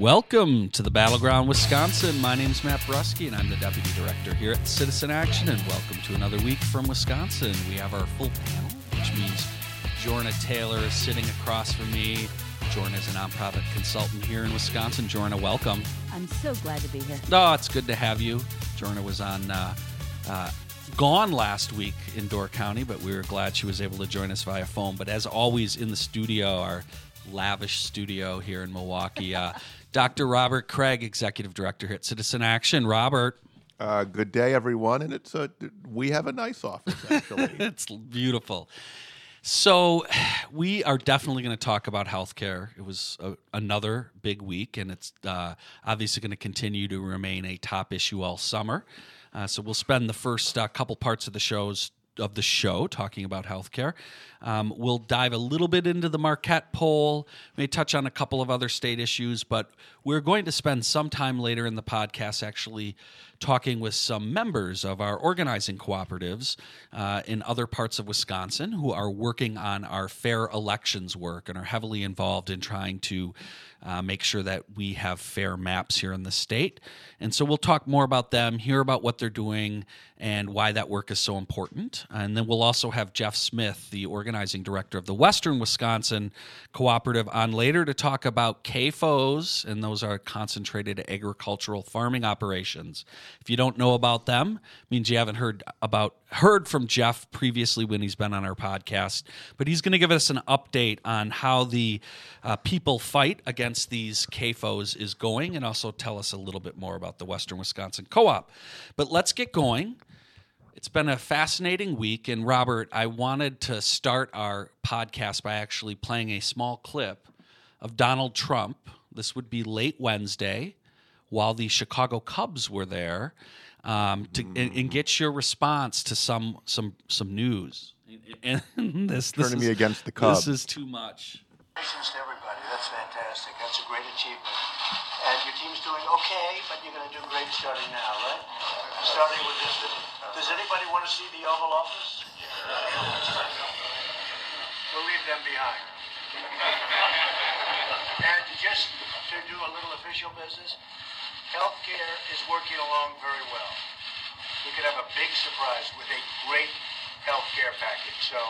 Welcome to the Battleground, Wisconsin. My name is Matt Brusky, and I'm the Deputy Director here at Citizen Action. And welcome to another week from Wisconsin. We have our full panel, which means Jorna Taylor is sitting across from me. Jorna is a nonprofit consultant here in Wisconsin. Jorna, welcome. I'm so glad to be here. Oh, it's good to have you. Jorna was on uh, uh, gone last week in Door County, but we were glad she was able to join us via phone. But as always, in the studio, our lavish studio here in Milwaukee, uh, Dr. Robert Kraig, Executive Director here at Citizen Action. Robert. Uh, good day, everyone, and it's a we have a nice office actually. it's beautiful. So, we are definitely going to talk about healthcare. It was a, another big week, and it's uh, obviously going to continue to remain a top issue all summer. Uh, so, we'll spend the first uh, couple parts of the shows of the show talking about healthcare. Um, we'll dive a little bit into the Marquette poll, may touch on a couple of other state issues, but we're going to spend some time later in the podcast actually talking with some members of our organizing cooperatives uh, in other parts of Wisconsin who are working on our fair elections work and are heavily involved in trying to uh, make sure that we have fair maps here in the state. And so we'll talk more about them, hear about what they're doing, and why that work is so important. And then we'll also have Jeff Smith, the organizing director of the Western Wisconsin Cooperative, on later to talk about CAFOs, and those are concentrated agricultural farming operations. If you don't know about them, means you haven't heard about heard from Jeff previously when he's been on our podcast. But he's going to give us an update on how the uh, people fight against these CAFOs is going, and also tell us a little bit more about the Western Wisconsin Co-op. But let's get going. It's been a fascinating week. And Robert, I wanted to start our podcast by actually playing a small clip of Donald Trump. This would be late Wednesday while the Chicago Cubs were there um, to, and, and, get your response to some some some news. And this, this turning is, me against the Cubs. This is too much. Congratulations to everybody. That's fantastic. That's a great achievement. And your team's doing okay, but you're going to do great starting now, right? Starting with this. Does anybody want to see the Oval Office? We'll leave them behind. and just to do a little official business, healthcare is working along very well. We could have a big surprise with a great healthcare package. So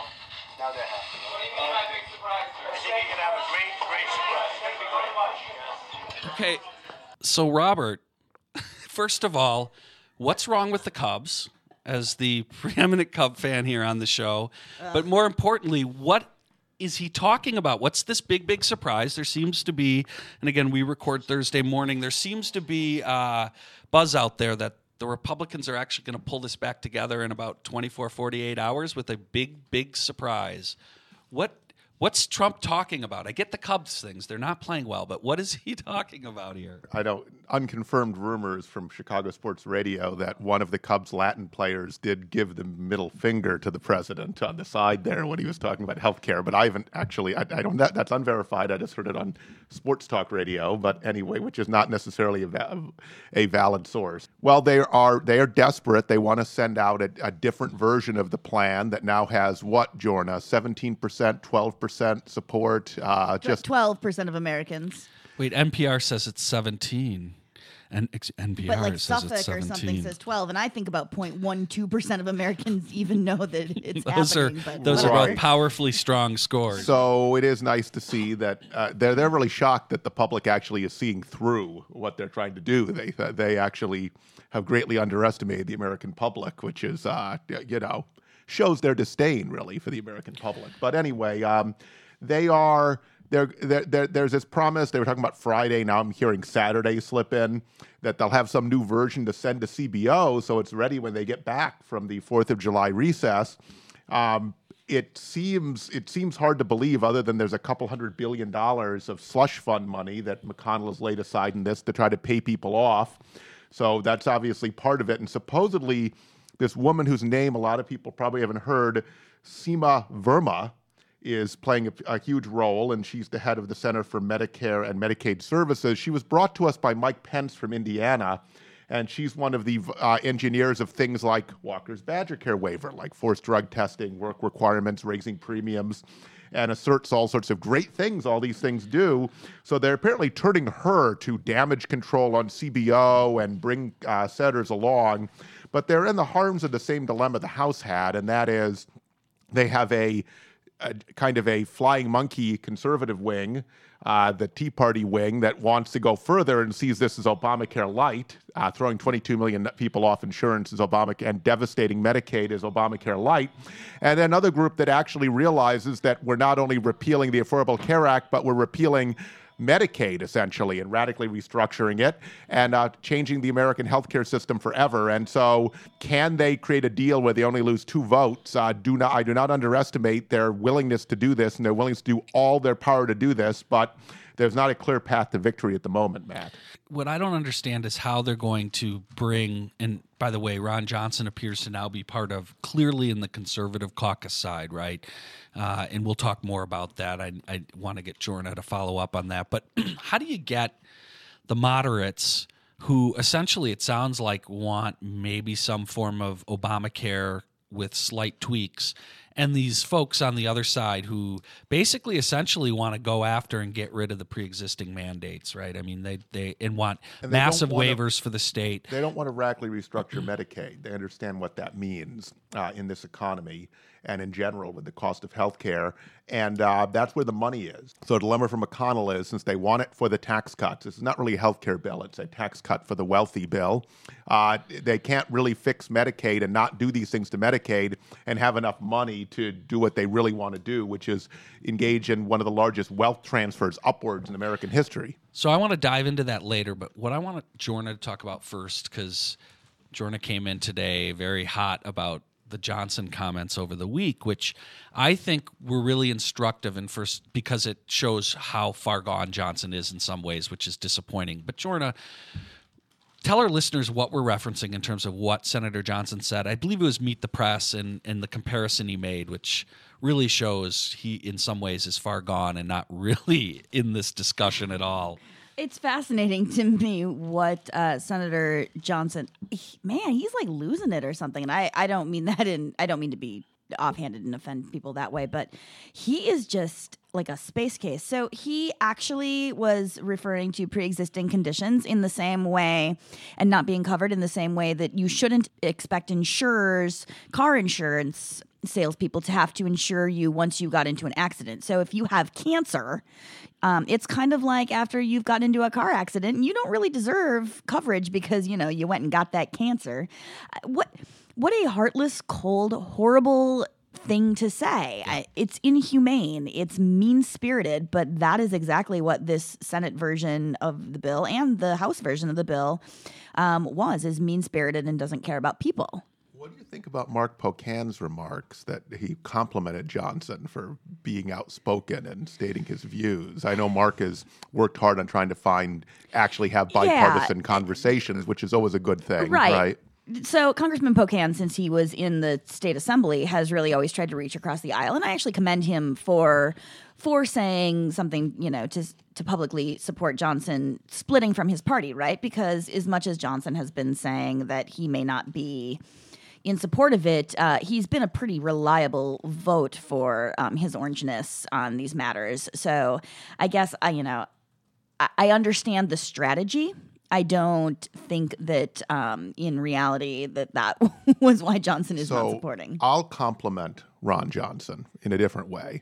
now they're. What do you mean by big surprise. I think going to have a great, great surprise. You. Okay, so Robert, first of all, what's wrong with the Cubs? As the preeminent Cub fan here on the show. Uh, but more importantly, what is he talking about? What's this big, big surprise? There seems to be, and again, we record Thursday morning, there seems to be uh, buzz out there that the Republicans are actually going to pull this back together in about 24, 48 hours with a big, big surprise. What What's Trump talking about? I get the Cubs things; they're not playing well, but what is he talking about here? I don't. Unconfirmed rumors from Chicago sports radio that one of the Cubs Latin players did give the middle finger to the president on the side there when he was talking about health care. But I haven't actually. I, I don't. That, that's unverified. I just heard it on sports talk radio. But anyway, which is not necessarily a, a valid source. Well, they are. They are desperate. They want to send out a, a different version of the plan that now has what, Jorna? Seventeen percent, twelve percent percent support. Uh, just twelve percent of Americans. Wait, NPR says it's seventeen. And NPR but like says Suffolk it's 17. or something says 12, and I think about 0.12 percent of Americans even know that it's those happening. Are, those are both powerfully strong scores. So it is nice to see that uh, they're they're really shocked that the public actually is seeing through what they're trying to do. They they actually have greatly underestimated the American public, which is uh, you know shows their disdain really for the American public. But anyway, um, they are. They're, they're, they're, there's this promise they were talking about Friday. Now I'm hearing Saturday slip in that they'll have some new version to send to CBO, so it's ready when they get back from the Fourth of July recess. Um, it seems it seems hard to believe, other than there's a couple hundred billion dollars of slush fund money that McConnell has laid aside in this to try to pay people off. So that's obviously part of it. And supposedly this woman whose name a lot of people probably haven't heard, Seema Verma, is playing a, a, huge role, and she's the head of the Center for Medicare and Medicaid Services. She was brought to us by Mike Pence from Indiana, and she's one of the uh, engineers of things like Walker's Badger Care waiver, like forced drug testing, work requirements, raising premiums, and asserts all sorts of great things all these things do. So they're apparently turning her to damage control on CBO and bring uh, along, but they're in the harms of the same dilemma the House had, and that is they have a, a kind of a flying monkey conservative wing uh, the Tea Party wing that wants to go further and sees this as Obamacare light, uh, throwing 22 million people off insurance as Obamacare and devastating Medicaid as Obamacare light, and another group that actually realizes that we're not only repealing the Affordable Care Act, but we're repealing Medicaid essentially and radically restructuring it and uh, changing the American healthcare system forever. And so, can they create a deal where they only lose two votes? Uh, do not I do not underestimate their willingness to do this and their willingness to do all their power to do this, but there's not a clear path to victory at the moment, Matt. What I don't understand is how they're going to bring, and by the way, Ron Johnson appears to now be part of clearly in the conservative caucus side, right? Uh, and we'll talk more about that. I, I want to get Jorna to follow up on that. But how do you get the moderates who essentially, it sounds like, want maybe some form of Obamacare with slight tweaks and these folks on the other side who basically essentially want to go after and get rid of the pre-existing mandates right? I mean they they and want And they massive waivers for the state. They don't want to radically restructure Medicaid. They understand what that means uh, in this economy and in general with the cost of health care. And uh, that's where the money is. So, the dilemma for McConnell is since they want it for the tax cuts, is not really a health care bill, it's a tax cut for the wealthy bill. Uh, they can't really fix Medicaid and not do these things to Medicaid and have enough money to do what they really want to do, which is engage in one of the largest wealth transfers upwards in American history. So I want to dive into that later, but what I want Jorna to talk about first, because Jorna came in today very hot about the Johnson comments over the week, which I think were really instructive and first because it shows how far gone Johnson is in some ways, which is disappointing. But Jorna, tell our listeners what we're referencing in terms of what Senator Johnson said. I believe it was Meet the Press and, and the comparison he made, which really shows he, in some ways, is far gone and not really in this discussion at all. It's fascinating to me what uh, Senator Johnson, he- man, he's like losing it or something. And I, I don't mean that in, I don't mean to be offhanded and offend people that way, but he is just like a space case. So he actually was referring to pre existing conditions in the same way and not being covered in the same way that you shouldn't expect insurers, car insurance salespeople to have to insure you once you got into an accident. So if you have cancer, um, it's kind of like after you've got into a car accident, you don't really deserve coverage because you know you went and got that cancer. Uh, What what a heartless, cold, horrible thing to say. I, it's inhumane. It's mean spirited. But that is exactly what this Senate version of the bill and the House version of the bill um, was: is mean spirited and doesn't care about people. What do you think about Mark Pocan's remarks that he complimented Johnson for being outspoken and stating his views? I know Mark has worked hard on trying to find actually have bipartisan conversations, which is always a good thing, Right. right? So Congressman Pocan, since he was in the state assembly, has really always tried to reach across the aisle, and I actually commend him for for saying something, you know, to to publicly support Johnson splitting from his party, right? Because as much as Johnson has been saying that he may not be in support of it, uh, he's been a pretty reliable vote for um, his orangeness on these matters. So I guess I, you know, I- I understand the strategy. I don't think that um, in reality that that was why Johnson is not supporting. I'll compliment Ron Johnson in a different way.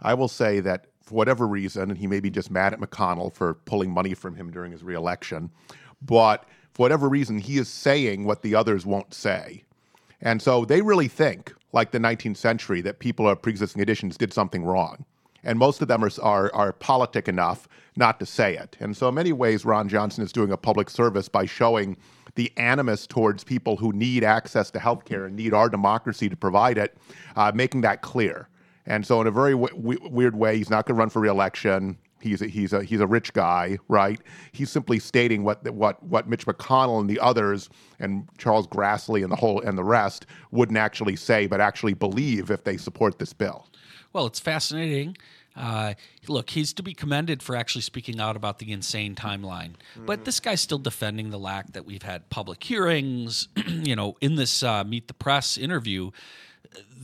I will say that for whatever reason, and he may be just mad at McConnell for pulling money from him during his reelection, but for whatever reason, he is saying what the others won't say. And so they really think, like the 19th century, that people of pre-existing conditions did something wrong. And most of them are, are, are politic enough not to say it. And so, in many ways, Ron Johnson is doing a public service by showing the animus towards people who need access to health care and need our democracy to provide it, uh, making that clear. And so, in a very w- weird way, he's not going to run for reelection. He's a, he's a he's a rich guy, right? He's simply stating what what what Mitch McConnell and the others and Charles Grassley and the whole and the rest wouldn't actually say, but actually believe if they support this bill. Well, it's fascinating. Uh, look, he's to be commended for actually speaking out about the insane timeline. But this guy's still defending the lack that we've had public hearings. you know, in this uh, Meet the Press interview,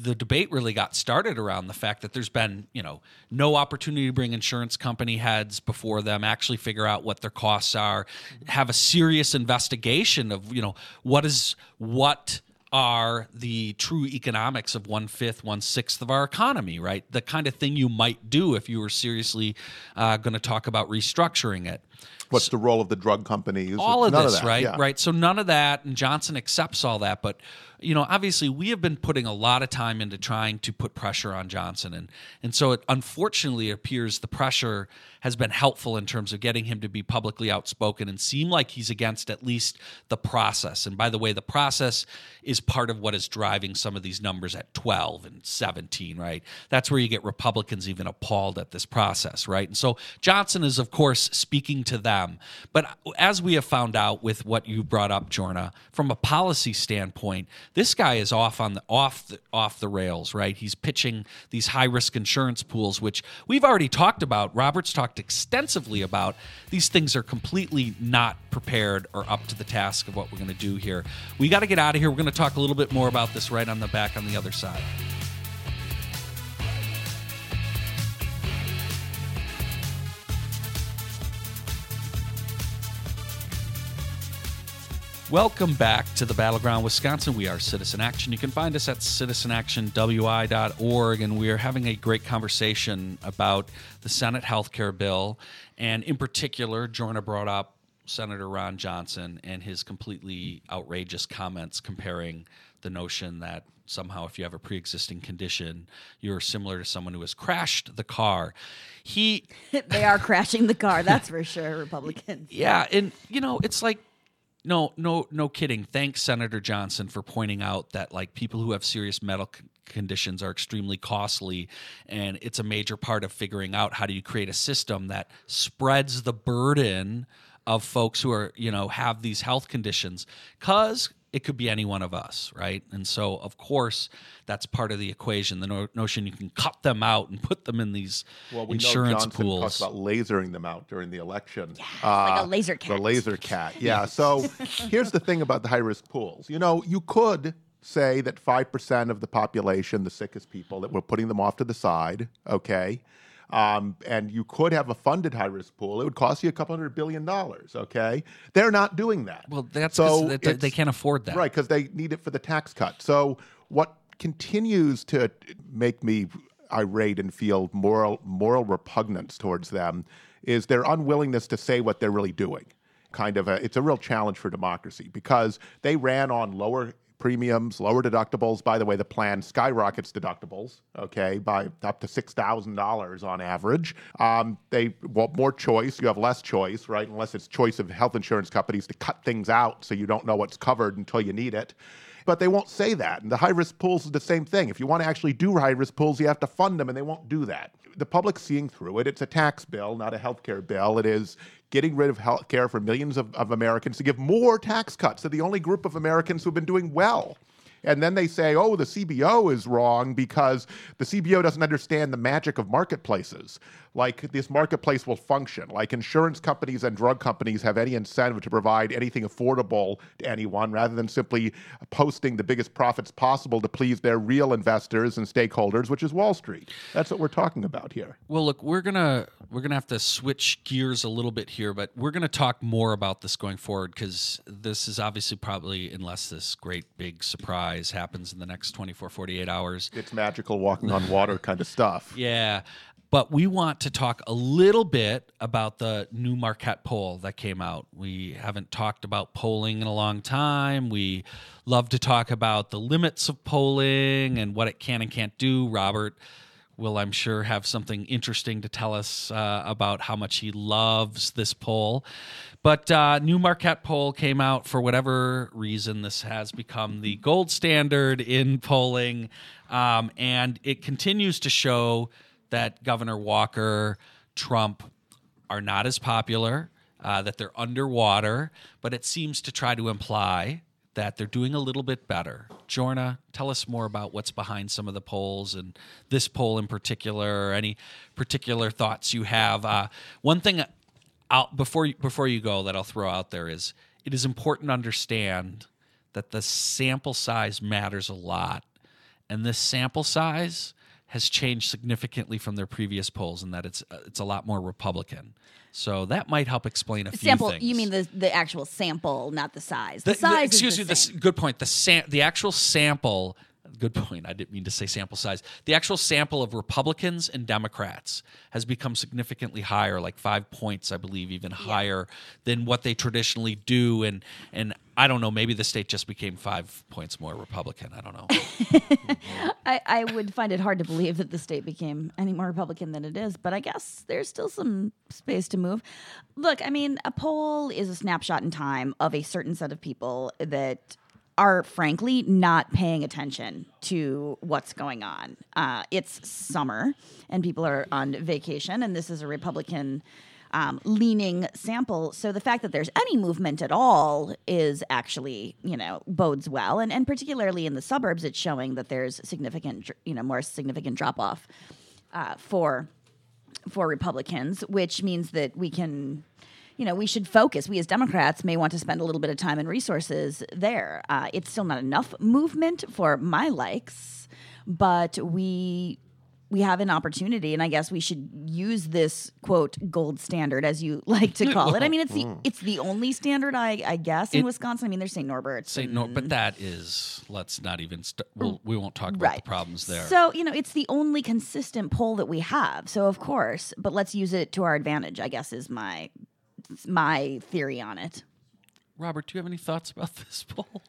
the debate really got started around the fact that there's been, you know, no opportunity to bring insurance company heads before them, actually figure out what their costs are, have a serious investigation of, you know, what is what are the true economics of one fifth, one sixth of our economy, right? The kind of thing you might do if you were seriously uh, going to talk about restructuring it. What's the role of the drug companies? All of None this, that, right? yeah. Right. So none of that, and Johnson accepts all that. But you know, obviously, we have been putting a lot of time into trying to put pressure on Johnson, and and so it unfortunately appears the pressure has been helpful in terms of getting him to be publicly outspoken and seem like he's against at least the process. And by the way, the process is part of what is driving some of these numbers at 12 and 17, right? That's where you get Republicans even appalled at this process, right? And so Johnson is, of course, speaking to them. But as we have found out with what you brought up, Jorna, from a policy standpoint, this guy is off on the off the, off the rails, right? He's pitching these high risk insurance pools, which we've already talked about. Robert's talked extensively about. These things are completely not prepared or up to the task of what we're going to do here. We got to get out of here. We're going to talk a little bit more about this right on the back on the other side. Welcome back to the Battleground Wisconsin. We are Citizen Action. You can find us at citizenactionwi.org, and we are having a great conversation about the Senate health care bill. And in particular, Jorna brought up Senator Ron Johnson and his completely outrageous comments comparing the notion that somehow if you have a pre-existing condition you're similar to someone who has crashed the car he they are crashing the car. That's for sure. Republicans. yeah, and you know, it's like no, no, no kidding. Thanks, Senator Johnson, for pointing out that like people who have serious medical conditions are extremely costly, and it's a major part of figuring out how do you create a system that spreads the burden of folks who are you know have these health conditions, because it could be any one of us, right? And so, of course, that's part of the equation. The no- notion you can cut them out and put them in these Well, we insurance know Johnson pools. talks about lasering them out during the election. like a Uh, laser The laser cat. Yeah. So here's the thing about the high risk pools. You know, you could say that 5% of the population, the sickest people, that we're putting them off to the side, okay? Um, and you could have a funded high risk pool. It would cost you a couple hundred billion dollars, okay? They're not doing that. well, that's So they, they can't afford that. Right, because they need it for the tax cut. So what continues to make me irate and feel moral moral repugnance towards them is their unwillingness to say what they're really doing. Kind of a, it's a real challenge for democracy because they ran on lower premiums, lower deductibles. By the way, the plan skyrockets deductibles, okay, by up to six thousand dollars on average. Um, they want more choice. You have less choice, right? Unless it's choice of health insurance companies to cut things out so you don't know what's covered until you need it. But they won't say that. And the high risk pools is the same thing. If you want to actually do high risk pools, you have to fund them, and they won't do that. The public's seeing through it. It's a tax bill, not a health care bill. It is getting rid of health care for millions of, of Americans to give more tax cuts to the only group of Americans who've been doing well. And then they say, oh, the CBO is wrong because the CBO doesn't understand the magic of marketplaces. Like this marketplace will function. Like insurance companies and drug companies have any incentive to provide anything affordable to anyone rather than simply posting the biggest profits possible to please their real investors and stakeholders, which is Wall Street. That's what we're talking about here. Well, look, we're gonna we're gonna have to switch gears a little bit here, but we're gonna talk more about this going forward because this is obviously probably, unless this great big surprise happens in the next 24, 48 hours. It's magical walking on water kind of stuff. Yeah. But we want to talk a little bit about the new Marquette poll that came out. We haven't talked about polling in a long time. We love to talk about the limits of polling and what it can and can't do. Robert will, I'm sure, have something interesting to tell us uh, about how much he loves this poll. But uh, new Marquette poll came out for whatever reason. This has become the gold standard in polling, um, and it continues to show that Governor Walker, Trump are not as popular, uh, that they're underwater, but it seems to try to imply that they're doing a little bit better. Jorna, tell us more about what's behind some of the polls and this poll in particular, or any particular thoughts you have. Uh, one thing I'll, before before you go that I'll throw out there is it is important to understand that the sample size matters a lot, and this sample size has changed significantly from their previous polls, and that it's uh, it's a lot more Republican. So that might help explain a few Sample. things. You mean the the actual sample, not the size. The, The- the- size. excuse me. the The, s- good point. The sam- the actual sample. Good point. I didn't mean to say sample size. The actual sample of Republicans and Democrats has become significantly higher, like five points, I believe, even higher than what they traditionally do. And and I don't know. Maybe the state just became five points more Republican. I don't know. I, I would find it hard to believe that the state became any more Republican than it is, but I guess there's still some space to move. Look, I mean, a poll is a snapshot in time of a certain set of people that are frankly not paying attention to what's going on. Uh, it's summer and people are on vacation, and this is a Republican. Um, leaning sample. So the fact that there's any movement at all is actually, you know, bodes well. And and particularly in the suburbs, it's showing that there's significant, you know, more significant drop off uh, for for Republicans, which means that we can, you know, we should focus. We as Democrats may want to spend a little bit of time and resources there. Uh, it's still not enough movement for my likes, but we we have an opportunity, and I guess we should use this quote gold standard, as you like to call it. I mean, it's the mm. it's the only standard, I, I guess, in It- Wisconsin. I mean, there's St. Norbert's. st norbert but that is. Let's not even. St- we'll, mm. we won't talk about the problems there. So, you know, it's the only consistent poll that we have. So, of course, but let's use it to our advantage, I guess is my my theory on it. Robert, do you have any thoughts about this poll?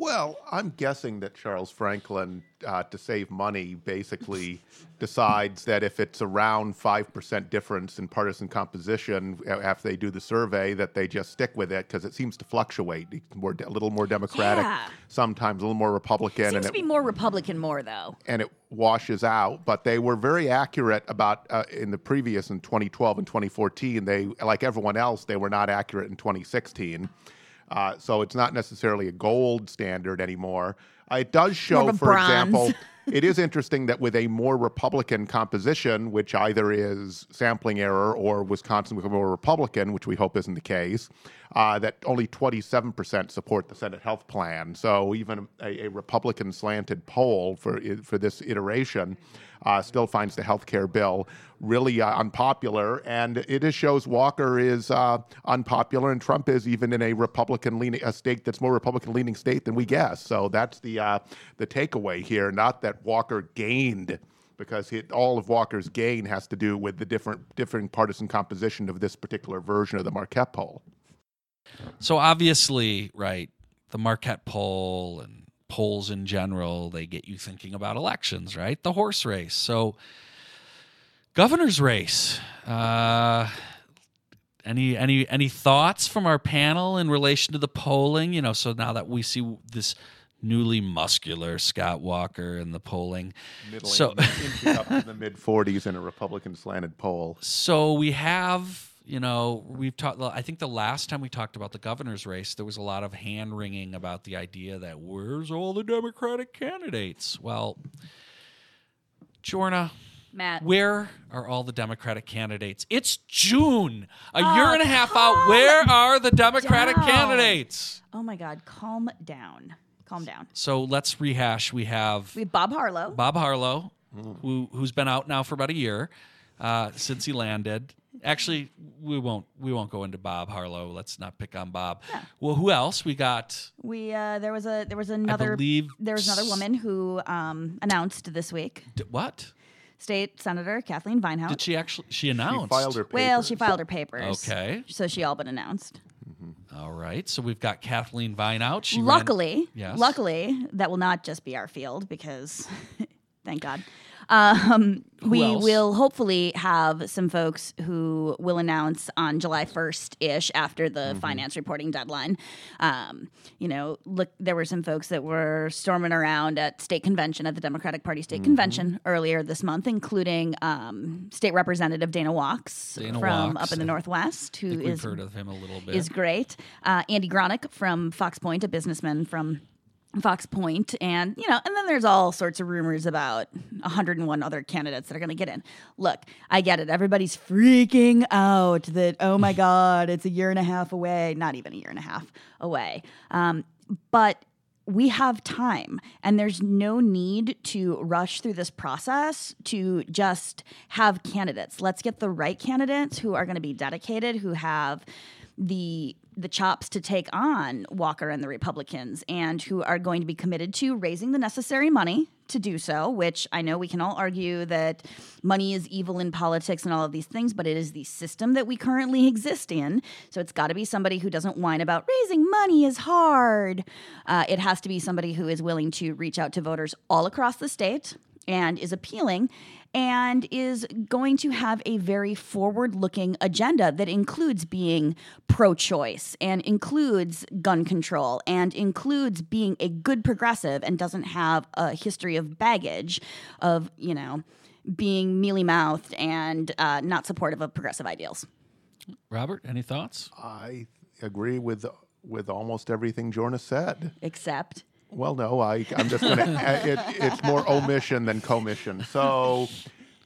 Well, I'm guessing that Charles Franklin, uh, to save money, basically decides that if it's around 5% difference in partisan composition after they do the survey, that they just stick with it because it seems to fluctuate. It's more, a little more Democratic, Yeah. sometimes a little more Republican. Seems and to it- be more Republican more though. and it washes out. But they were very accurate about uh, in the previous in 2012 and 2014. They, like everyone else, they were not accurate in 2016. Uh, so it's not necessarily a gold standard anymore. Uh, it does show, for bronze. example, it is interesting that with a more Republican composition, which either is sampling error or Wisconsin become more Republican, which we hope isn't the case, uh, that only 27% support the Senate health plan. So even a, a Republican slanted poll for for this iteration uh, still finds the health care bill really uh, unpopular, and it just shows Walker is uh, unpopular and Trump is even in a Republican leaning a state that's more Republican leaning state than we guess. So that's the uh, the takeaway here. Not that Walker gained because it, all of Walker's gain has to do with the different different partisan composition of this particular version of the Marquette poll. So obviously, right, the Marquette poll and polls in general, they get you thinking about elections, right? The horse race. So governor's race. Uh any any any thoughts from our panel in relation to the polling? You know, so now that we see this newly muscular Scott Walker in the polling. Middle So up in the mid 40s in a Republican slanted poll. So we have, you know, we've talked. I think the last time we talked about the governor's race, there was a lot of hand wringing about the idea that where's all the Democratic candidates? Well, Jorna, Matt. where are all the Democratic candidates? It's June, a Oh, year and a half out. Where are the Democratic down. candidates? Oh my God, calm down. Calm down. So let's rehash. We have We have Bob Harlow. Bob Harlow, who who's been out now for about a year uh, since he landed. Actually, we won't we won't go into Bob Harlow. Let's not pick on Bob. Well, who else? We got We uh, there was a there was another believe there was another woman who um, announced this week. d- what? State Senator Kathleen Vinehout. Did she actually? She She announced. filed her papers. well, she filed her papers. Okay. So she all but announced. All right. So we've got Kathleen Vinehout. She ran- luckily, Yes. luckily, that will not just be our field because, thank God. Um, we else? will hopefully have some folks who will announce on July 1st ish after the Mm-hmm. finance reporting deadline. Um, you know, look, there were some folks that were storming around at state convention at the Democratic Party state Mm-hmm. convention earlier this month, including um, State Representative Dana Wachs Dana from up in the Northwest, who think we've heard of him a little bit. is great. Uh, Andy Gronik from Fox Point, a businessman from Fox Point, and you know, and then there's all sorts of rumors about 101 other candidates that are going to get in. Look, I get it. Everybody's freaking out that oh my god, it's a year and a half away. Not even a year and a half away. Um, but we have time and there's no need to rush through this process to just have candidates let's get the right candidates who are going to be dedicated who have the the chops to take on Walker and the Republicans and who are going to be committed to raising the necessary money to do so, which I know we can all argue that money is evil in politics and all of these things, but it is the system that we currently exist in. So it's got to be somebody who doesn't whine about raising money is hard. Uh, it has to be somebody who is willing to reach out to voters all across the state and is appealing and is going to have a very forward looking agenda that includes being pro choice and includes gun control and includes being a good progressive and doesn't have a history of baggage of, you know, being mealy mouthed and uh, not supportive of progressive ideals. Robert, any thoughts? I agree with with almost everything Jorna said. Except. Well, no, I, I'm just going to. It, it's more omission than commission. So,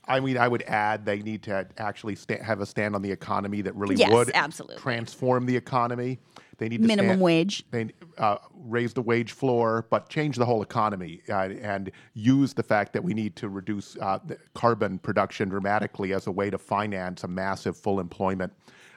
I mean, I would add they need to actually sta- have a stand on the economy that really Yes, would absolutely. transform the economy. They need to Minimum stand- wage. They uh, raise the wage floor, but change the whole economy uh, and use the fact that we need to reduce uh, the carbon production dramatically as a way to finance a massive full employment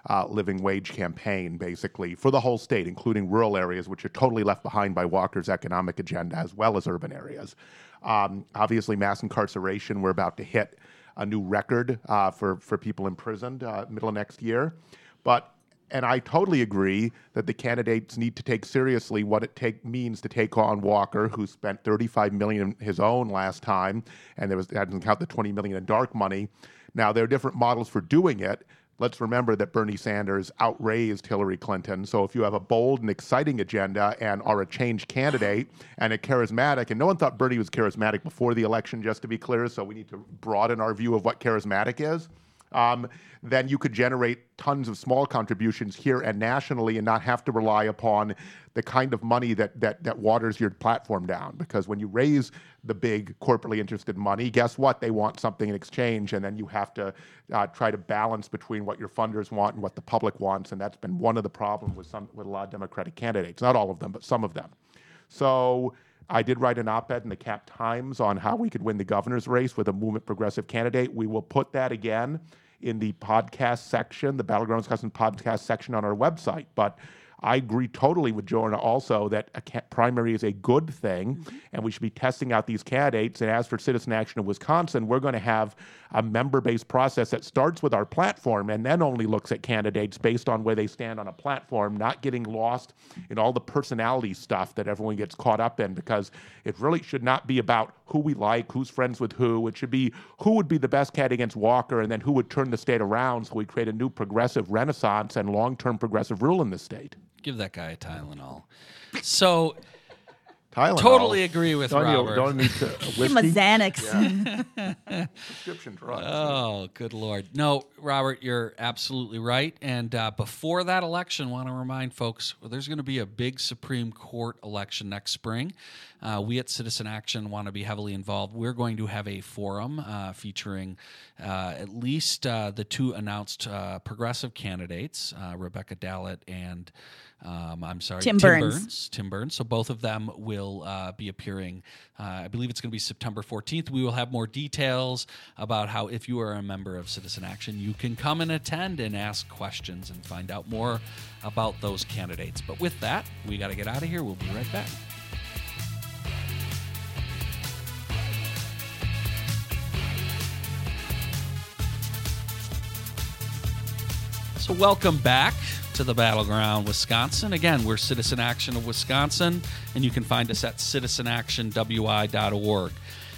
uh, living wage campaign, basically, for the whole state, including rural areas, which are totally left behind by Walker's economic agenda, as well as urban areas. Um, obviously, mass incarceration, we're about to hit a new record uh, for, for people imprisoned uh, middle of next year. But and I totally agree that the candidates need to take seriously what it take means to take on Walker, who spent 35 million his own last time, and there was that doesn't count the 20 million in dark money. Now there are different models for doing it. Let's remember that Bernie Sanders outraised Hillary Clinton. So if you have a bold and exciting agenda and are a change candidate and a charismatic, and no one thought Bernie was charismatic before the election, just to be clear. So we need to broaden our view of what charismatic is um, then you could generate tons of small contributions here and nationally and not have to rely upon the kind of money that, that, that waters your platform down. Because when you raise the big corporately interested money, guess what? They want something in exchange, and then you have to uh, try to balance between what your funders want and what the public wants. And that's been one of the problems with some with a lot of Democratic candidates. Not all of them, but some of them. So I did write an op ed in the Cap Times on how we could win the governor's race with a movement progressive candidate. We will put that again in the podcast section, the Battleground Wisconsin podcast section on our website. But I agree totally with Jorna also that a ca- primary is a good thing, mm-hmm. and we should be testing out these candidates. And as for Citizen Action of Wisconsin, we're going to have a member based process that starts with our platform and then only looks at candidates based on where they stand on a platform, not getting lost in all the personality stuff that everyone gets caught up in, because it really should not be about who we like, who's friends with who. It should be who would be the best candidate against Walker, and then who would turn the state around so we create a new progressive renaissance and long term progressive rule in the state. Give that guy a Tylenol. So Tylenol. Totally agree with don't you- Robert. don't need to, Give him a whiskey, Xanax. prescription drugs. Oh, good lord! No, Robert, you're absolutely right. And uh, before that election, want to remind folks well, there's going to be a big Supreme Court election next spring. Uh, we at Citizen Action want to be heavily involved. We're going to have a forum uh, featuring uh, at least uh, the two announced uh, progressive candidates, uh, Rebecca Dallet and. Um, I'm sorry, Tim Burns. Burns. Tim Burns. So both of them will uh, be appearing. Uh, I believe it's going to be September 14th. We will have more details about how, if you are a member of Citizen Action, you can come and attend and ask questions and find out more about those candidates. But with that, we got to get out of here. We'll be right back. So, welcome back to the Battleground Wisconsin. Again, we're Citizen Action of Wisconsin, and you can find us at citizenactionwi.org.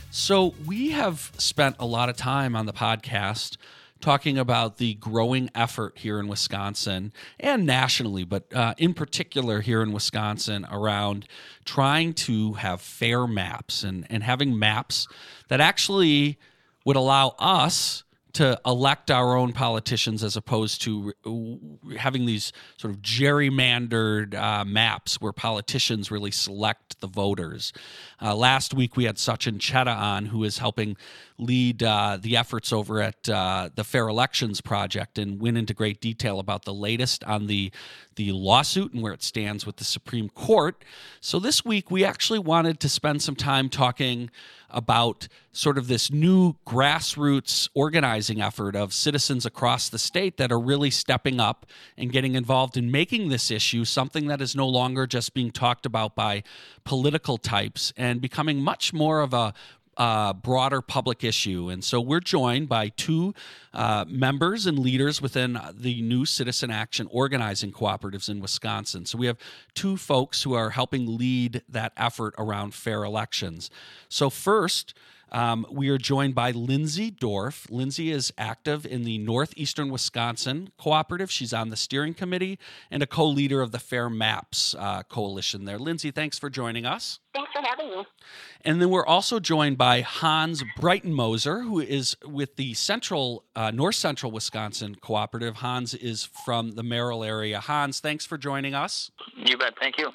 So, we have spent a lot of time on the podcast talking about the growing effort here in Wisconsin and nationally, but uh, in particular here in Wisconsin around trying to have fair maps and, and having maps that actually would allow us to elect our own politicians as opposed to having these sort of gerrymandered uh, maps where politicians really select the voters. Uh, last week we had Sachin Chheda on, who is helping lead uh, the efforts over at uh, the Fair Elections Project and went into great detail about the latest on the the lawsuit and where it stands with the Supreme Court. So this week we actually wanted to spend some time talking about sort of this new grassroots organizing effort of citizens across the state that are really stepping up and getting involved in making this issue something that is no longer just being talked about by political types and becoming much more of a uh, broader public issue. And so we're joined by two uh, members and leaders within the new citizen action organizing cooperatives in Wisconsin. So we have two folks who are helping lead that effort around fair elections. So, first, um, we are joined by Lindsay Dorf. Lindsay is active in the Northeastern Wisconsin Cooperative. She's on the steering committee and a co leader of the Fair Maps uh, Coalition there. Lindsay, thanks for joining us. Thanks for having me. And then we're also joined by Hans Breitenmoser, who is with the Central, uh, North Central Wisconsin Cooperative. Hans is from the Merrill area. Hans, thanks for joining us. You bet. Thank you.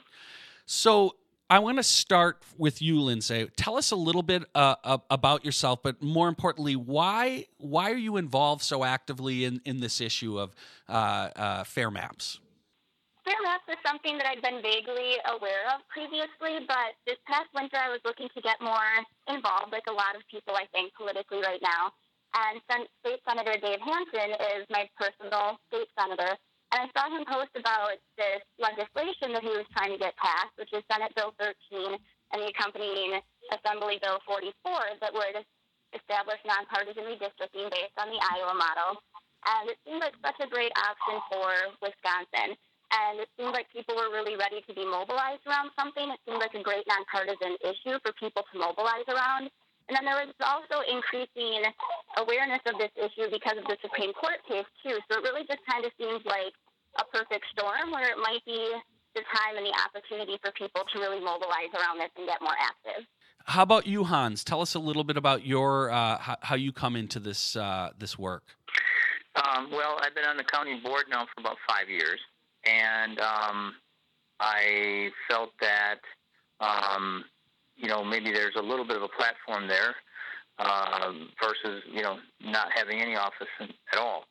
So, I want to start with you, Lindsay. Tell us a little bit uh, about yourself, but more importantly, why why are you involved so actively in, in this issue of uh, uh, fair maps? Fair maps is something that I'd been vaguely aware of previously, but this past winter I was looking to get more involved, like a lot of people, I think, politically right now. And State Senator Dave Hansen is my personal state senator, and I saw him post about this legislation that he was trying to get passed, which is Senate Bill 13 and the accompanying Assembly Bill 44 that would establish nonpartisan redistricting based on the Iowa model. And it seemed like such a great option for Wisconsin. And it seemed like people were really ready to be mobilized around something. It seemed like a great nonpartisan issue for people to mobilize around. And then there was also increasing awareness of this issue because of the Supreme Court case, too. So it really just kind of seems like a perfect storm where it might be the time and the opportunity for people to really mobilize around this and get more active. How about you, Hans? Tell us a little bit about your uh, how, how, you come into this uh, this work. Um, well, I've been on the county board now for about five years, and um, I felt that um, you know maybe there's a little bit of a platform there um, versus you know not having any office at all.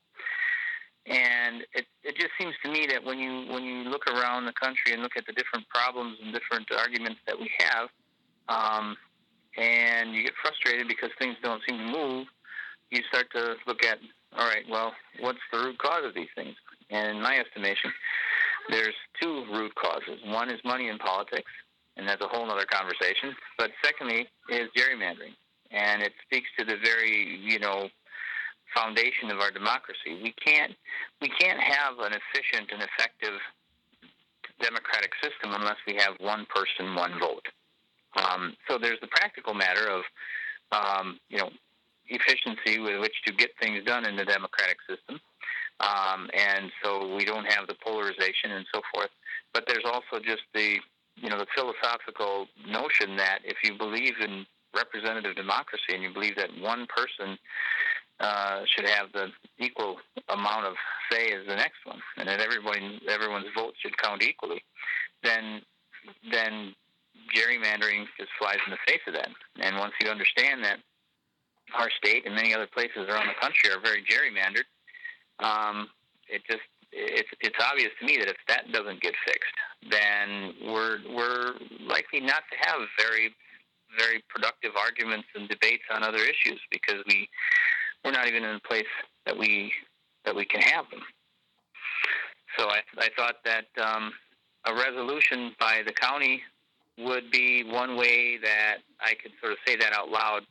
And it, it just seems to me that when you when you look around the country and look at the different problems and different arguments that we have, um, and you get frustrated because things don't seem to move, you start to look at all right, well, what's the root cause of these things? And in my estimation, there's two root causes. One is money in politics, and that's a whole other conversation. But secondly, is gerrymandering, and it speaks to the very you know foundation of our democracy. We can't we can't have an efficient and effective democratic system unless we have one person, one vote. Um, so there's the practical matter of um, you know efficiency with which to get things done in the democratic system, um, and so we don't have the polarization and so forth. But there's also just the you know the philosophical notion that if you believe in representative democracy and you believe that one person uh, should have the equal amount of say as the next one, and that everybody everyone's vote should count equally, then then gerrymandering just flies in the face of that. And once you understand that our state and many other places around the country are very gerrymandered, um, it just it's it's obvious to me that if that doesn't get fixed, then we're we're likely not to have very very productive arguments and debates on other issues because we we're not even in a place that we that we can have them. So I, I thought that um, a resolution by the county would be one way that I could sort of say that out loud,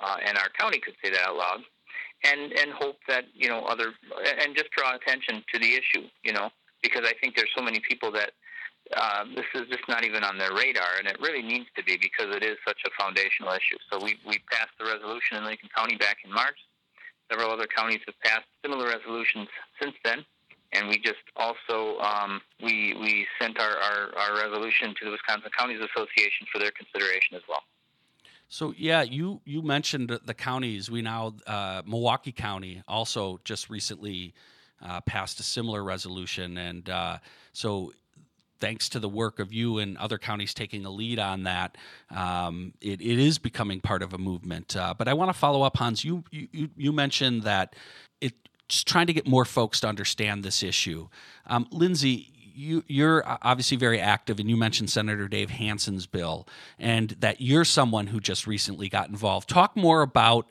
uh, and our county could say that out loud, and and hope that you know other and just draw attention to the issue, you know, because I think there's so many people that uh, this is just not even on their radar, and it really needs to be because it is such a foundational issue. So we, we passed the resolution in Lincoln County back in March. Several other counties have passed similar resolutions since then, and we just also um, we we sent our, our, our resolution to the Wisconsin Counties Association for their consideration as well. So yeah, you you mentioned the counties. We now uh, Milwaukee County also just recently uh, passed a similar resolution, and uh, so thanks to the work of you and other counties taking a lead on that, um, it, it is becoming part of a movement. Uh, but I want to follow up, Hans. You you you mentioned that it's trying to get more folks to understand this issue. Um, Lindsay, you, you're obviously very active, and you mentioned Senator Dave Hansen's bill, and that you're someone who just recently got involved. Talk more about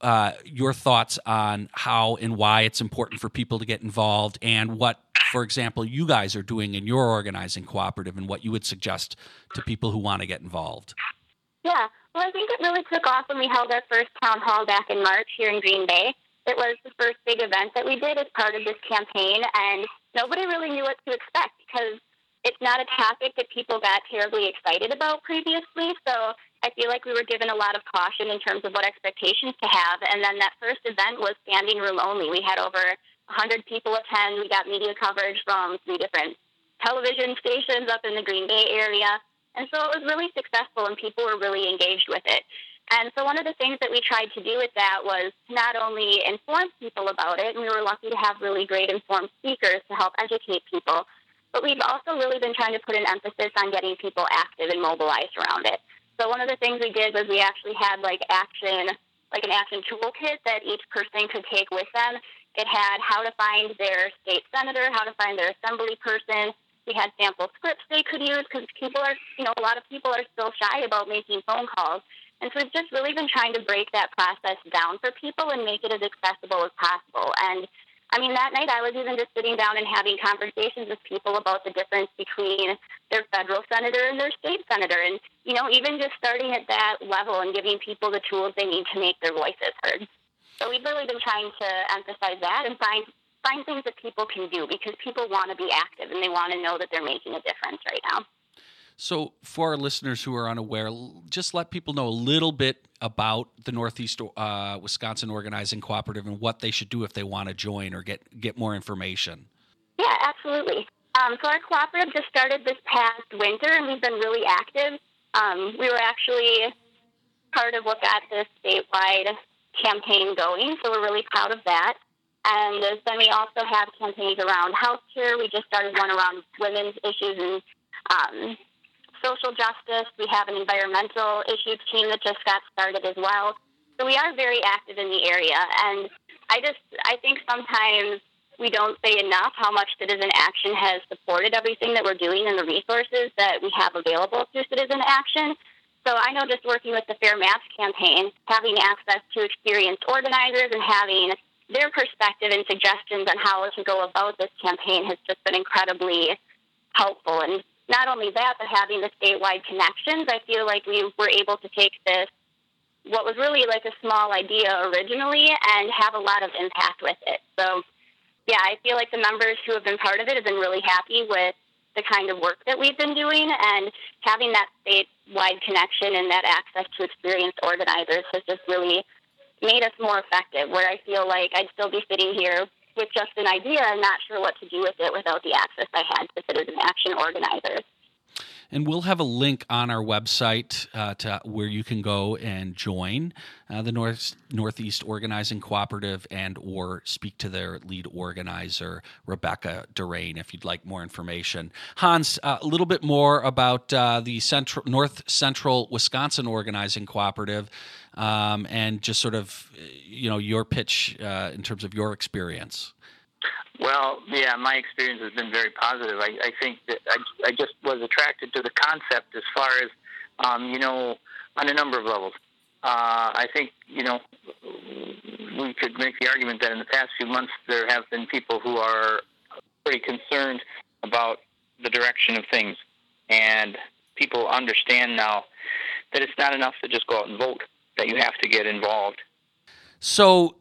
uh, your thoughts on how and why it's important for people to get involved, and what, for example, you guys are doing in your organizing cooperative, and what you would suggest to people who want to get involved. Yeah, well, I think it really took off when we held our first town hall back in March here in Green Bay. It was the first big event that we did as part of this campaign, and nobody really knew what to expect because it's not a topic that people got terribly excited about previously. So I feel like we were given a lot of caution in terms of what expectations to have. And then that first event was standing room only. We had over 100 people attend. We got media coverage from three different television stations up in the Green Bay area. And so it was really successful, and people were really engaged with it. And so one of the things that we tried to do with that was not only inform people about it, and we were lucky to have really great informed speakers to help educate people, but we've also really been trying to put an emphasis on getting people active and mobilized around it. So one of the things we did was we actually had like action, like an action toolkit that each person could take with them. It had how to find their state senator, how to find their assembly person. We had sample scripts they could use because people are, you know, a lot of people are still shy about making phone calls. And so we've just really been trying to break that process down for people and make it as accessible as possible. And I mean, that night I was even just sitting down and having conversations with people about the difference between their federal senator and their state senator. And, you know, even just starting at that level and giving people the tools they need to make their voices heard. So we've really been trying to emphasize that and find find things that people can do because people want to be active and they want to know that they're making a difference right now. So, for our listeners who are unaware, just let people know a little bit about the Northeast uh, Wisconsin Organizing Cooperative and what they should do if they want to join or get get more information. Yeah, absolutely. Um, so our cooperative just started this past winter, and we've been really active. Um, we were actually part of what got this statewide campaign going, so we're really proud of that. And then we also have campaigns around healthcare. We just started one around women's issues and um, social justice. We have an environmental issues team that just got started as well. So we are very active in the area. And I just, I think sometimes we don't say enough how much Citizen Action has supported everything that we're doing and the resources that we have available through Citizen Action. So I know just working with the Fair Maps campaign, having access to experienced organizers and having their perspective and suggestions on how to go about this campaign has just been incredibly helpful. And not only that, but having the statewide connections, I feel like we were able to take this, what was really like a small idea originally, and have a lot of impact with it. So, yeah, I feel like the members who have been part of it have been really happy with the kind of work that we've been doing, and having that statewide connection and that access to experienced organizers has just really made us more effective. Where I feel like I'd still be sitting here with just an idea and not sure what to do with it without the access I had to Citizen Action organizers. And we'll have a link on our website uh, to where you can go and join uh, the North Northeast Organizing Cooperative and or speak to their lead organizer Rebecca Durain if you'd like more information. Hans, uh, a little bit more about uh, the Central North Central Wisconsin Organizing Cooperative um, and just sort of you know your pitch uh, in terms of your experience. Well, yeah, my experience has been very positive. I, I think that I, I just was attracted to the concept as far as, um, you know, on a number of levels. Uh, I think, you know, we could make the argument that in the past few months there have been people who are pretty concerned about the direction of things. And people understand now that it's not enough to just go out and vote, that you have to get involved. So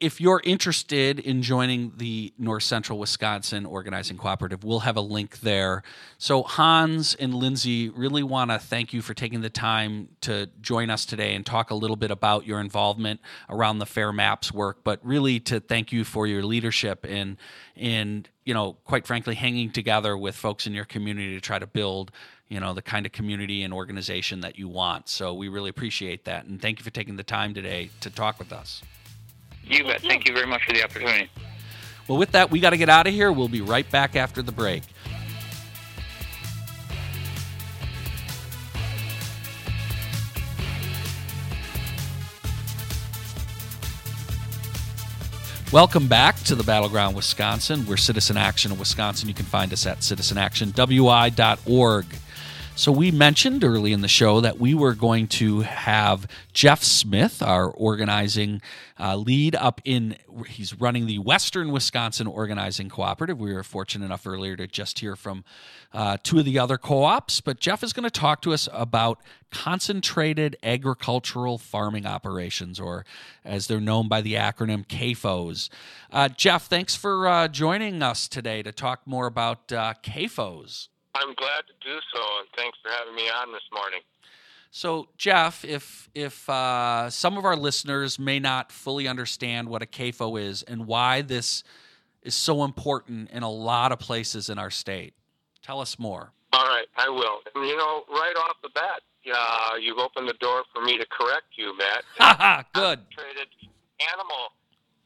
if you're interested in joining the North Central Wisconsin Organizing Cooperative, we'll have a link there. So, Hans and Lindsay really want to thank you for taking the time to join us today and talk a little bit about your involvement around the Fair Maps work, but really to thank you for your leadership in, in you know, quite frankly, hanging together with folks in your community to try to build you know the kind of community and organization that you want so we really appreciate that and thank you for taking the time today to talk with us You bet. Thank you very much for the opportunity. well with that we got to get out of here we'll be right back after the break Welcome back to the Battleground Wisconsin. We're Citizen Action of Wisconsin. You can find us at citizenactionwi.org. So, we mentioned early in the show that we were going to have Jeff Smith, our organizing uh, lead up in, he's running the Western Wisconsin Organizing Cooperative. We were fortunate enough earlier to just hear from uh, two of the other co ops, but Jeff is going to talk to us about concentrated agricultural farming operations, or as they're known by the acronym CAFOs. Uh, Jeff, thanks for uh, joining us today to talk more about uh, CAFOs. I'm glad to do so, and thanks for having me on this morning. So, Jeff, if if uh, some of our listeners may not fully understand what a CAFO is and why this is so important in a lot of places in our state, tell us more. All right, I will. And, you know, right off the bat, uh, you've opened the door for me to correct you, Matt. Haha, good. Concentrated animal.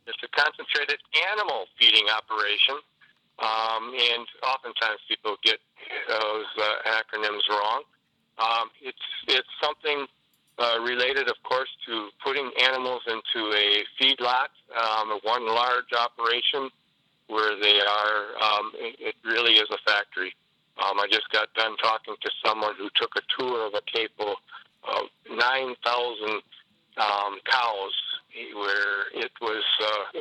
It's a concentrated animal feeding operation, um, and oftentimes people get those uh, acronyms wrong. Um, it's it's something uh, related, of course, to putting animals into a feedlot, um, one large operation where they are. Um, it, it really is a factory. Um, I just got done talking to someone who took a tour of a CAFO of 9,000 um, cows, where it was uh,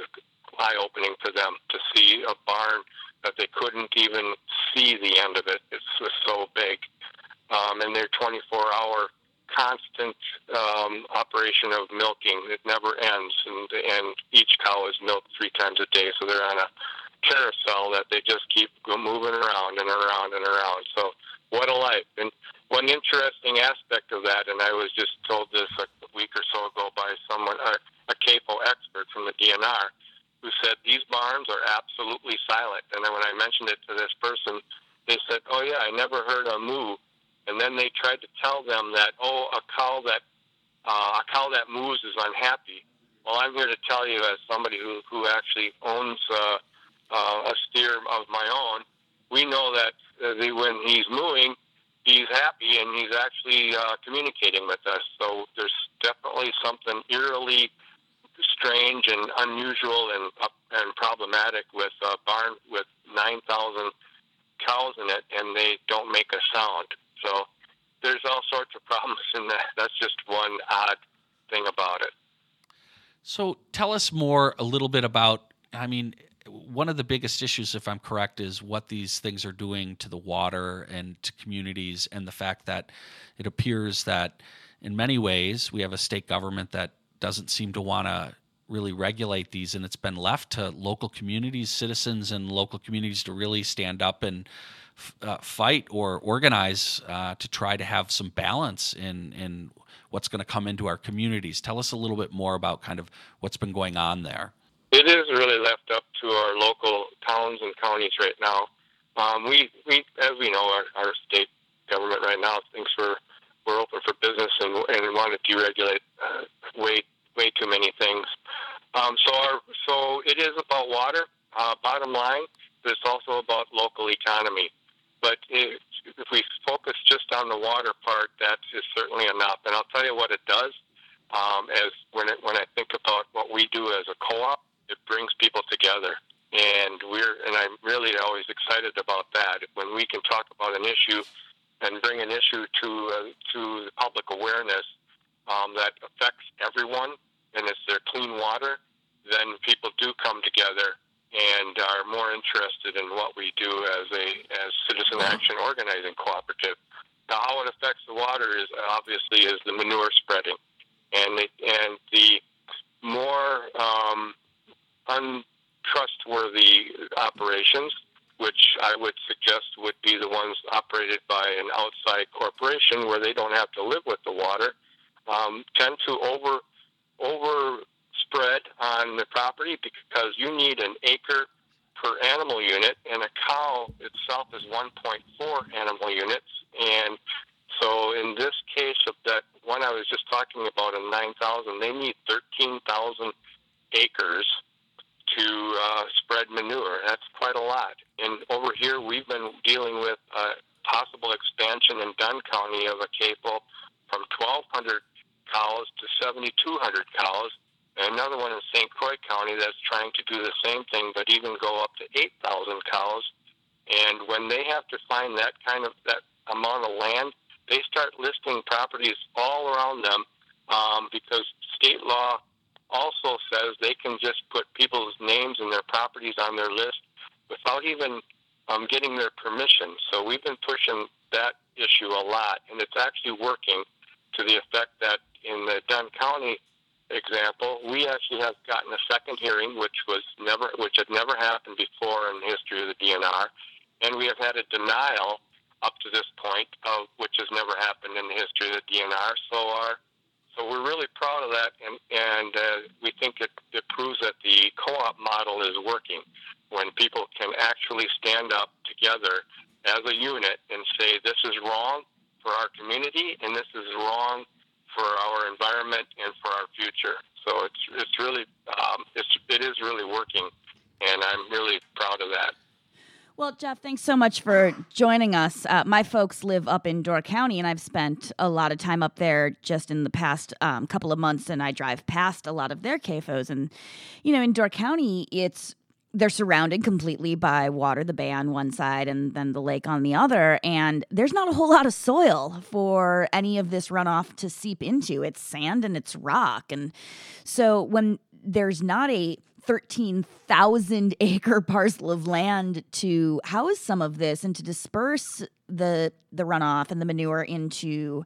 eye opening to them to see a barn that they couldn't even see the end of it. It was so big. Um, and their 24 hour constant um, operation of milking. It never ends, and and each cow is milked three times a day. So they're on a carousel that they just keep moving around and around and around. So what a life! And one interesting aspect of that, and I was just told this a week or so ago by someone, a, a CAFO expert from the DNR, who said these barns are absolutely silent. And then when I mentioned it to this person, they said, "Oh yeah, I never heard a moo." And then they tried to tell them that, "Oh, a cow that uh, a cow that moos is unhappy." Well, I'm here to tell you, as somebody who who actually owns uh, uh, a steer of my own, we know that uh, the, when he's mooing, he's happy and he's actually uh, communicating with us. So there's definitely something eerily strange and unusual and uh, and problematic with a barn with 9,000 cows in it, and they don't make a sound. So there's all sorts of problems in that. That's just one odd thing about it. So tell us more a little bit about. I mean, one of the biggest issues, if I'm correct, is what these things are doing to the water and to communities, and the fact that it appears that in many ways we have a state government that doesn't seem to want to really regulate these, and it's been left to local communities, citizens, and local communities to really stand up and uh, fight or organize uh, to try to have some balance in in what's going to come into our communities. Tell us a little bit more about kind of what's been going on there. It is really left up to our local towns and counties right now. Um, we, we, as we know, our, our state government right now thinks we're we're open for business and, and want to deregulate uh, way too many things. Um, so our, so it is about water. Uh, bottom line, but it's also about local economy. But if, if we focus just on the water part, that is certainly enough. And I'll tell you what it does. Um, as when it, when I think about what we do as a co-op, it brings people together, and we're and I'm really always excited about that. When we can talk about an issue and bring an issue to uh, to public awareness um, that affects everyone, and it's their clean water, then people do come together and are more interested in what we do as a as citizen action organizing cooperative. Now, how it affects the water is obviously is the manure spreading, and the, and the more um, untrustworthy operations, which I would suggest would be the ones operated by an outside corporation where they don't have to live with the water, um, tend to over overspread on the property because you need an acre per animal unit, and a cow itself is 1.4 animal units. And so, in this case of that one I was just talking about in 9,000, they need 13,000 acres to uh, spread manure. That's quite a lot. And over here, we've been dealing with a possible expansion in Dunn County of a CAFO from 1,200 cows to 7,200 cows. And another one in St. Croix County that's trying to do the same thing, but even go up to 8,000 cows. And when they have to find that kind of that amount of land, they start listing properties all around them um, because state law also says they can just put people's names and their properties on their list without even um, getting their permission. So we've been pushing that issue a lot, and it's actually working to the effect that in the Dunn County example, we actually have gotten a second hearing, which was never, which had never happened before in the history of the DNR, and we have had a denial up to this point of which has never happened in the history of the DNR. So our so we're really proud of that, and and uh, we think it, it proves that the co-op model is working when people can actually stand up together as a unit and say this is wrong for our community and this is wrong for our environment and for our future. So it's it's really um, it's it is really working, and I'm really proud of that. Well, Jeff, thanks so much for joining us. Uh, my folks live up in Door County, and I've spent a lot of time up there just in the past um, couple of months. And I drive past a lot of their CAFOs, and you know, in Door County, it's they're surrounded completely by water, the bay on one side and then the lake on the other. And there's not a whole lot of soil for any of this runoff to seep into. It's sand and it's rock. And so when there's not a 13,000 acre parcel of land to house some of this and to disperse the the runoff and the manure into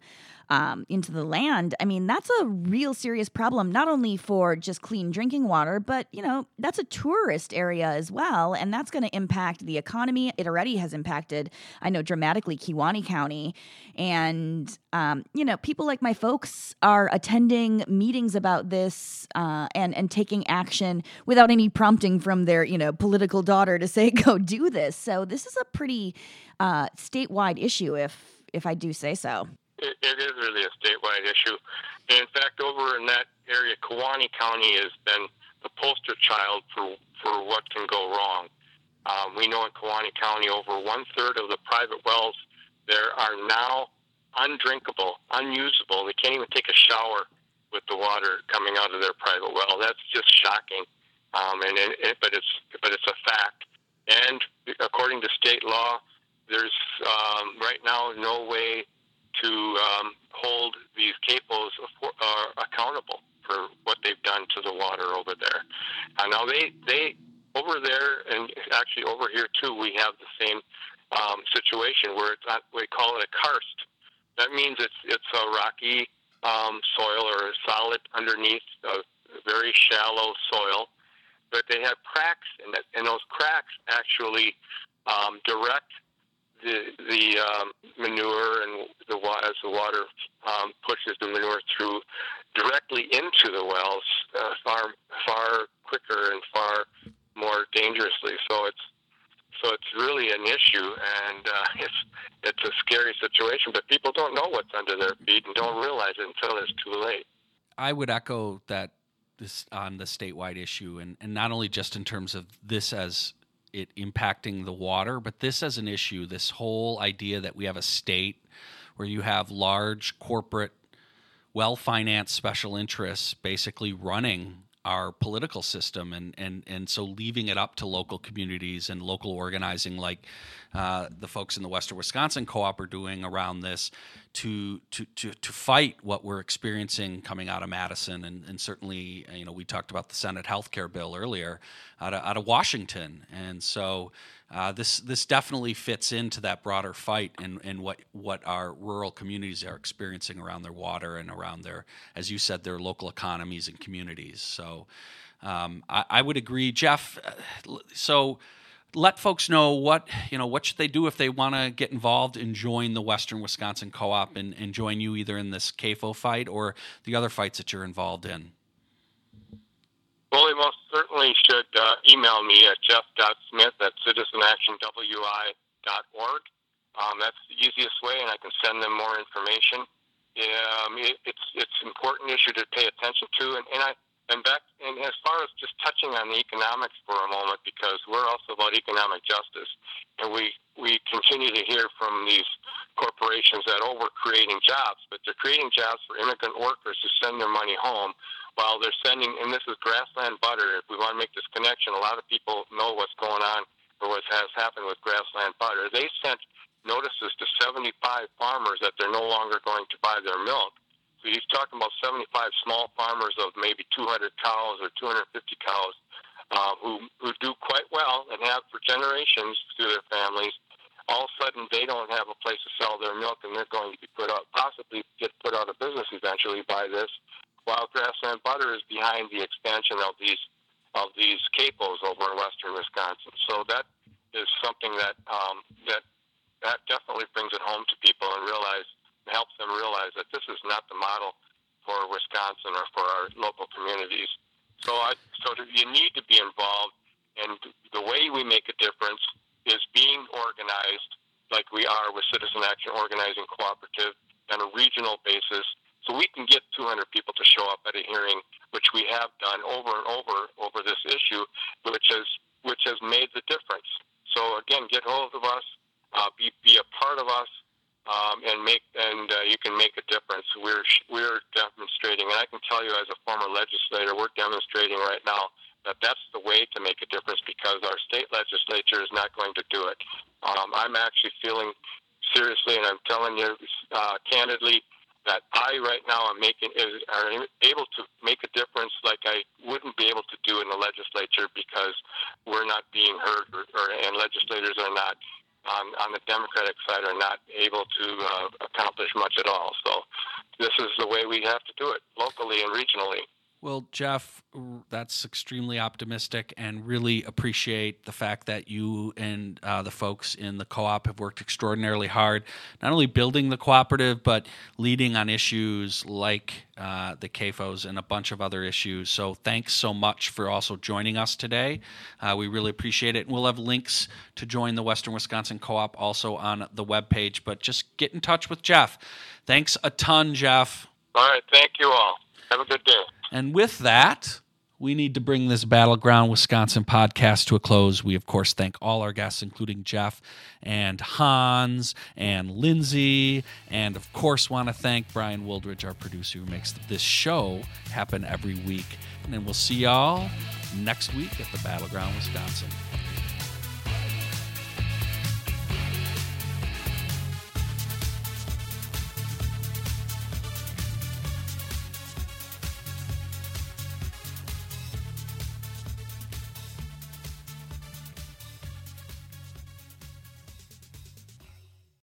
um, into the land, I mean, that's a real serious problem, not only for just clean drinking water, but, you know, that's a tourist area as well. And that's going to impact the economy. It already has impacted, I know, dramatically Kewaunee County. And, um, you know, people like my folks are attending meetings about this uh, and, and taking action without any prompting from their, you know, political daughter to say, go do this. So this is a pretty uh, statewide issue, if, if I do say so it, it is really a statewide issue. And in fact, over in that area, Kewaunee County has been the poster child for, for what can go wrong. Um, we know in Kewaunee County, over one third of the private wells there are now undrinkable, unusable. They can't even take a shower with the water coming out of their private well. That's just shocking. Um, and it, but it's but it's a fact. And according to state law, there's um, right now no way to um, hold these CAFOs uh, accountable for what they've done to the water over there. Uh, now they they over there and actually over here too, we have the same um, situation where it's not, we call it a karst. That means it's it's a rocky um, soil or a solid underneath a very shallow soil, but they have cracks in it, and those cracks actually um, direct the the um, manure and the as the water um, pushes the manure through directly into the wells uh, far far quicker and far more dangerously. So it's so it's really an issue, and uh, it's it's a scary situation. But people don't know what's under their feet and don't realize it until it's too late. I would echo that this on the statewide issue, and and not only just in terms of this as it impacting the water, but this as an issue, this whole idea that we have a state where you have large corporate, well financed special interests basically running our political system and, and, and so leaving it up to local communities and local organizing like uh, the folks in the western wisconsin co-op are doing around this to, to, to, to fight what we're experiencing coming out of madison and, and certainly you know we talked about the senate health care bill earlier out of, out of washington and so uh, this this definitely fits into that broader fight and, and what what our rural communities are experiencing around their water and around their, as you said, their local economies and communities. So. um, I, I would agree, Jeff. uh, So let folks know what you know what should they do if they want to get involved and join the Western Wisconsin Co-op and, and join you either in this CAFO fight or the other fights that you're involved in. Well, they most certainly should uh, email me at jeff.smith at citizenactionwi.org. Um, that's the easiest way, and I can send them more information. Um, it, it's it's an important issue to pay attention to, and, and I and back and as far as just touching on the economics for a moment, because we're also about economic justice, and we we continue to hear from these corporations that oh we're creating jobs, but they're creating jobs for immigrant workers who send their money home while they're sending, and this is grassland butter. If we want to make this connection, a lot of people know what's going on or what has happened with grassland butter. They sent notices to 75 farmers that they're no longer going to buy their milk. He's talking about 75 small farmers of maybe 200 cows or 250 cows uh, who, who do quite well and have for generations through their families. All of a sudden, they don't have a place to sell their milk, and they're going to be put out, possibly get put out of business eventually by this while grassland butter is behind the expansion of these of these CAFOs over in western Wisconsin. So that is something that um, that that definitely brings it home to people and realize helps them realize that this is not the model for Wisconsin or for our local communities. So I so you need to be involved, and the way we make a difference is being organized like we are with Citizen Action Organizing Cooperative on a regional basis so we can get 200 people to show up at a hearing, which we have done over and over over this issue, which has which has made the difference. So again, get hold of us, uh, be be a part of us, um, and make and uh, you can make a difference. We're we're demonstrating, and I can tell you as a former legislator, we're demonstrating right now that that's the way to make a difference because our state legislature is not going to do it. Um, I'm actually feeling seriously, and I'm telling you uh, candidly that I right now am making is are able to make a difference like I wouldn't be able to do in the legislature because we're not being heard, or, or and legislators are not on, on the Democratic side are not able to uh, accomplish much at all. So this is the way we have to do it locally and regionally. Well, Jeff, that's extremely optimistic and really appreciate the fact that you and uh, the folks in the co op have worked extraordinarily hard, not only building the cooperative, but leading on issues like uh, the CAFOs and a bunch of other issues. So thanks so much for also joining us today. Uh, we really appreciate it. And we'll have links to join the Western Wisconsin co op also on the webpage, but just get in touch with Jeff. Thanks a ton, Jeff. All right, thank you all. Have a good day. And with that, we need to bring this Battleground Wisconsin podcast to a close. We, of course, thank all our guests, including Jeff and Hans and Lindsay. And, of course, want to thank Brian Wildridge, our producer, who makes this show happen every week. And we'll see y'all next week at the Battleground Wisconsin.